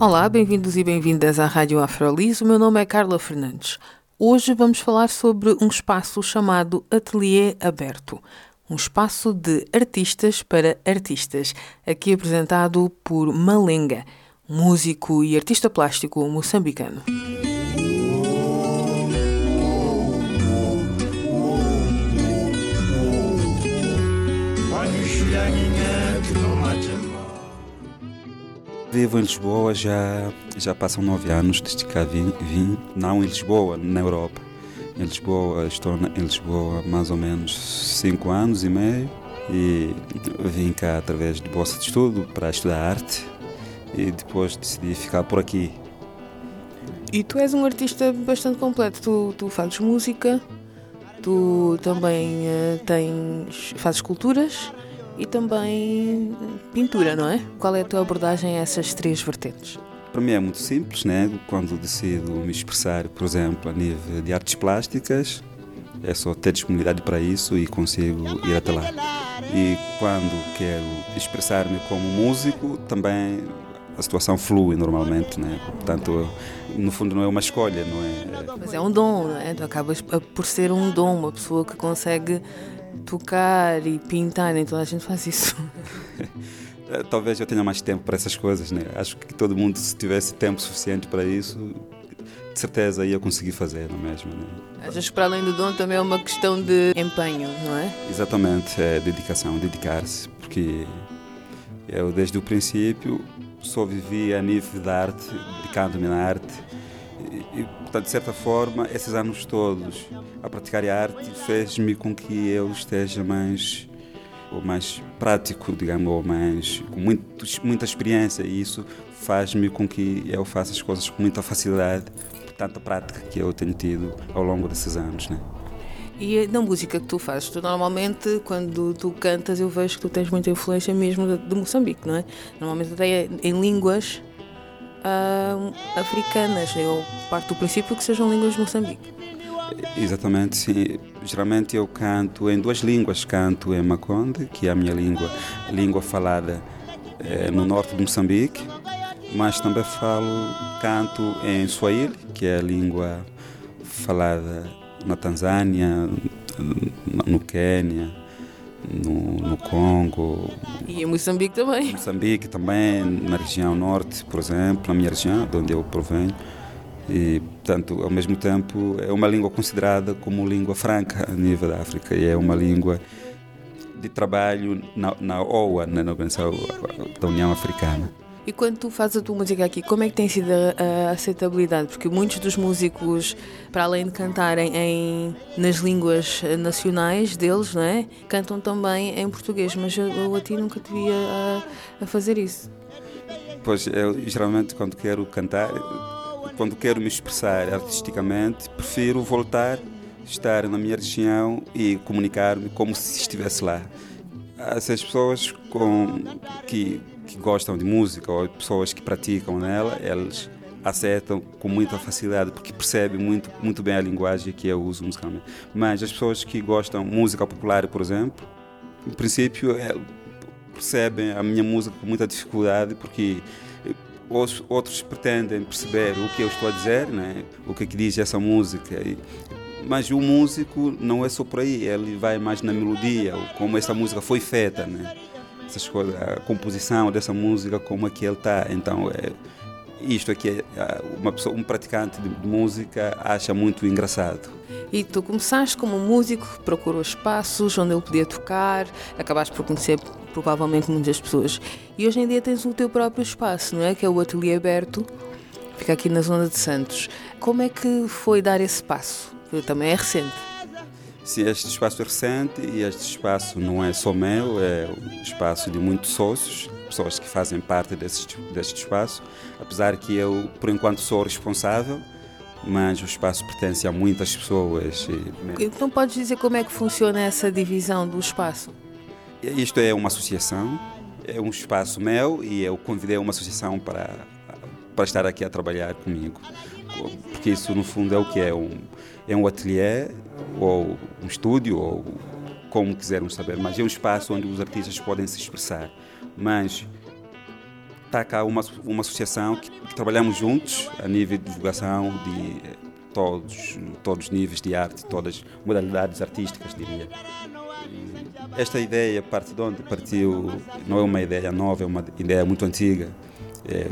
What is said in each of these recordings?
Olá, bem-vindos e bem-vindas à Rádio Afrolis. O meu nome é Carla Fernandes. Hoje vamos falar sobre um espaço chamado Ateliê Aberto, um espaço de artistas para artistas, aqui apresentado por Malenga, músico e artista plástico moçambicano. Vivo em Lisboa já, já passam nove anos desde que vim, vim, não em Lisboa, na Europa. Em Lisboa, estou em Lisboa mais ou menos cinco anos e meio e vim cá através de bolsa de estudo para estudar arte e depois decidi ficar por aqui. E tu és um artista bastante completo, tu, tu fazes música, tu também uh, tens, fazes esculturas e também pintura, não é? Qual é a tua abordagem a essas três vertentes? Para mim é muito simples, né? Quando decido me expressar, por exemplo, a nível de artes plásticas, é só ter disponibilidade para isso e consigo ir até lá. E quando quero expressar-me como músico, também a situação flui normalmente, né? Portanto, no fundo não é uma escolha, não é? Mas é um dom, não é? Tu acabas por ser um dom, uma pessoa que consegue tocar e pintar, nem toda a gente faz isso. Talvez eu tenha mais tempo para essas coisas, né? Acho que todo mundo, se tivesse tempo suficiente para isso, de certeza ia conseguir fazer, não é mesmo? Né? Achas que para além do dom também é uma questão de empenho, não é? Exatamente, é dedicação, dedicar-se, porque eu desde o princípio só vivi a nível da arte, dedicando-me na arte. E, portanto, de certa forma, esses anos todos a praticar a arte fez-me com que eu esteja mais ou mais prático, digamos, ou mais com muito, muita experiência e isso faz-me com que eu faça as coisas com muita facilidade, por tanta prática que eu tenho tido ao longo desses anos, né? E na música que tu fazes, tu normalmente, quando tu cantas, eu vejo que tu tens muita influência mesmo de, de Moçambique, não é? Normalmente até em línguas uh, africanas. Eu parto do princípio que sejam línguas de Moçambique. Exatamente, sim. Geralmente eu canto em duas línguas. Canto em Maconde, que é a minha língua, língua falada eh, no norte de Moçambique, mas também falo, canto em Swahili, que é a língua falada na Tanzânia, no Quênia, no, no, Congo. E em Moçambique também. Moçambique também, na região norte, por exemplo, na minha região, de onde eu provenho. E, portanto, ao mesmo tempo, é uma língua considerada como língua franca a nível da África e é uma língua de trabalho na, na OA, na Organização da União Africana. E quando tu fazes a tua música aqui, como é que tem sido a, aceitabilidade? Porque muitos dos músicos, para além de cantarem em, nas línguas nacionais deles, não é? cantam também em português, mas eu, eu a ti nunca te via a, a fazer isso. Pois, eu geralmente quando quero cantar, quando quero me expressar artisticamente, prefiro voltar, estar na minha região e comunicar-me como se estivesse lá. Essas pessoas com, que que gostam de música ou pessoas que praticam nela, eles aceitam com muita facilidade porque percebem muito, muito bem a linguagem que eu uso musicalmente. Mas as pessoas que gostam de música popular, por exemplo, em princípio é, percebem a minha música com muita dificuldade porque os outros pretendem perceber o que eu estou a dizer, né? o que, é que diz essa música. Mas o músico não é só por aí, ele vai mais na melodia, como essa música foi feita. Né? Essas coisas, a composição dessa música, como é que ele está. Então, é, isto aqui, é, uma pessoa, um praticante de música acha muito engraçado. E tu começaste como músico, procurou espaços onde ele podia tocar, acabaste por conhecer provavelmente muitas pessoas. E hoje em dia tens o teu próprio espaço, não é? Que é o Ateliê Aberto, fica aqui na zona de Santos. Como é que foi dar esse passo? Também é recente. Sim, este espaço é recente e este espaço não é só meu, é um espaço de muitos sócios pessoas que fazem parte desse, deste espaço, apesar que eu, por enquanto, sou responsável, mas o espaço pertence a muitas pessoas. Então, podes dizer como é que funciona essa divisão do espaço? Isto é uma associação, é um espaço meu e eu convidei uma associação para, para estar aqui a trabalhar comigo. Porque isso, no fundo, é o que é um, é um ateliê ou um estúdio ou como quisermos saber, mas é um espaço onde os artistas podem se expressar. Mas está cá uma, uma associação que, que, trabalhamos juntos a nível de divulgação de todos, todos os níveis de arte, todas as modalidades artísticas, diria. Esta ideia parte de onde partiu, não é uma ideia nova, é uma ideia muito antiga. É,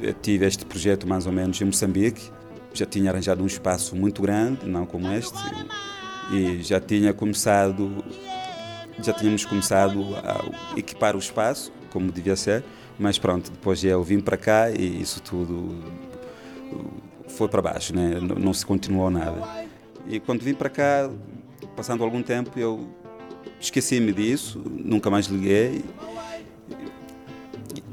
eu tive este projeto mais ou menos em Moçambique, já tinha arranjado um espaço muito grande, não como este, e já tinha começado já tínhamos começado a equipar o espaço como devia ser mas pronto depois eu vim para cá e isso tudo foi para baixo né? Não, não se continuou nada. E quando vim para cá passando algum tempo eu esqueci-me disso nunca mais liguei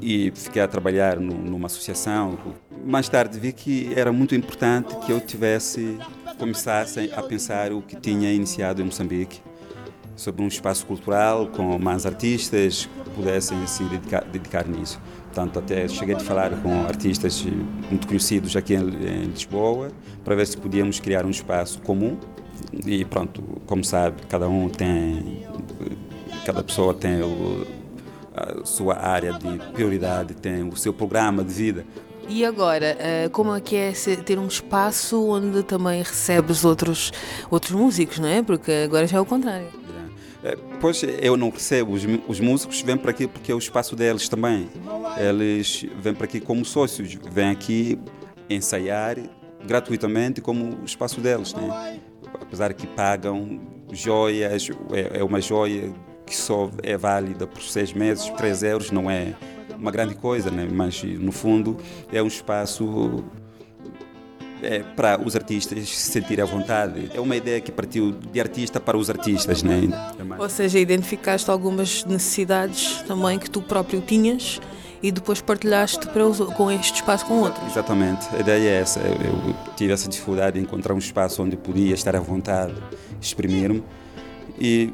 e fiquei a trabalhar numa associação mais tarde vi que era muito importante que eu tivesse começassem a pensar o que tinha iniciado em Moçambique, sobre um espaço cultural com mais artistas que pudessem se dedicar, dedicar nisso. Portanto, até cheguei a falar com artistas muito conhecidos aqui em, Lisboa para ver se podíamos criar um espaço comum. E pronto, como sabe, cada um tem, cada pessoa tem o, a sua área de prioridade, tem o seu programa de vida. E agora, eh, como é que é ter um espaço onde também recebes outros, outros músicos, não é? Porque agora já é o contrário. É, pois eu não recebo, os, os músicos vêm para aqui porque é o espaço deles também. Eles vêm para aqui como sócios, vêm aqui ensaiar gratuitamente como o espaço deles, né? Apesar que pagam joias, é, é uma joia que só é válida por seis meses, três euros, não é uma grande coisa, né? mas no fundo é um espaço é, para os artistas se sentirem à vontade. É uma ideia que partiu de artista para os artistas. Né? Ou seja, identificaste algumas necessidades também que tu próprio tinhas e depois partilhaste os, com este espaço com outros. Exatamente, a ideia é essa. Eu tive essa dificuldade de encontrar um espaço onde podia estar à vontade, exprimir-me e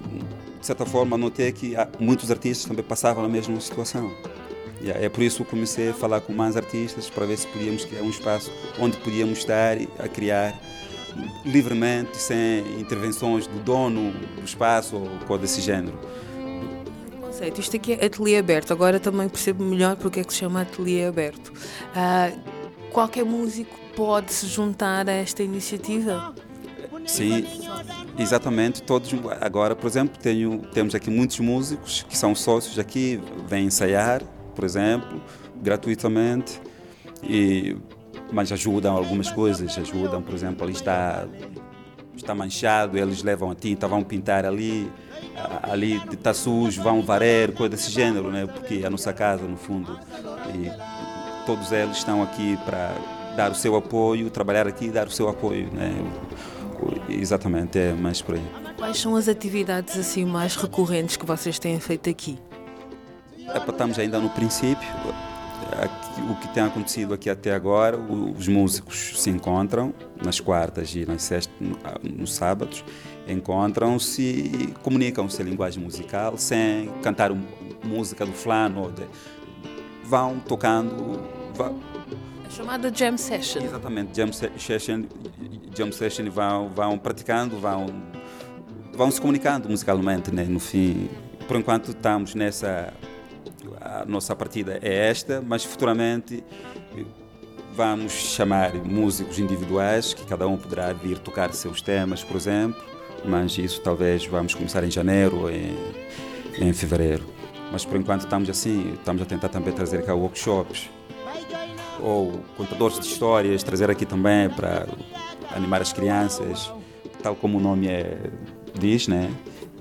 de certa forma notei que muitos artistas também passavam a mesma situação. É por isso que comecei a falar com mais artistas para ver se podíamos criar um espaço onde podíamos estar a criar livremente, sem intervenções do dono do espaço ou coisa desse género. Conceito, isto aqui é ateliê aberto, agora também percebo melhor porque é que se chama ateliê aberto. Uh, qualquer músico pode se juntar a esta iniciativa? Sim, exatamente. Todos agora, por exemplo, tenho, temos aqui muitos músicos que são sócios aqui, vêm ensaiar por exemplo, gratuitamente, e, mas ajudam algumas coisas, ajudam, por exemplo, ali está, está manchado, eles levam a tinta, vão pintar ali, ali está sujo, vão varer, coisa desse gênero, né? porque é a nossa casa, no fundo, e todos eles estão aqui para dar o seu apoio, trabalhar aqui e dar o seu apoio. Né? Exatamente, é mais por aí. Quais são as atividades assim mais recorrentes que vocês têm feito aqui? Estamos ainda no princípio. O que tem acontecido aqui até agora, os músicos se encontram nas quartas e nas sextas, nos sábados, encontram-se e comunicam-se a linguagem musical sem cantar música do flano. Vão tocando. Vão, a chamada jam session. Exatamente, jam session, jam session vão, vão praticando, vão, vão se comunicando musicalmente, né? no fim. Por enquanto estamos nessa a nossa partida é esta, mas futuramente vamos chamar músicos individuais, que cada um poderá vir tocar seus temas, por exemplo, mas isso talvez vamos começar em janeiro ou em, em fevereiro. Mas por enquanto estamos assim, estamos a tentar também trazer cá workshops ou contadores de histórias, trazer aqui também para animar as crianças, tal como o nome é, diz, né?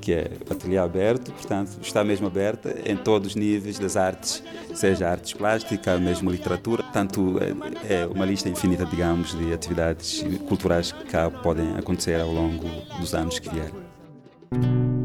que é ateliê aberto, portanto está mesmo aberta em todos os níveis das artes, seja artes plásticas, mesmo literatura, tanto é, é uma lista infinita, digamos, de atividades culturais que cá podem acontecer ao longo dos anos que vierem.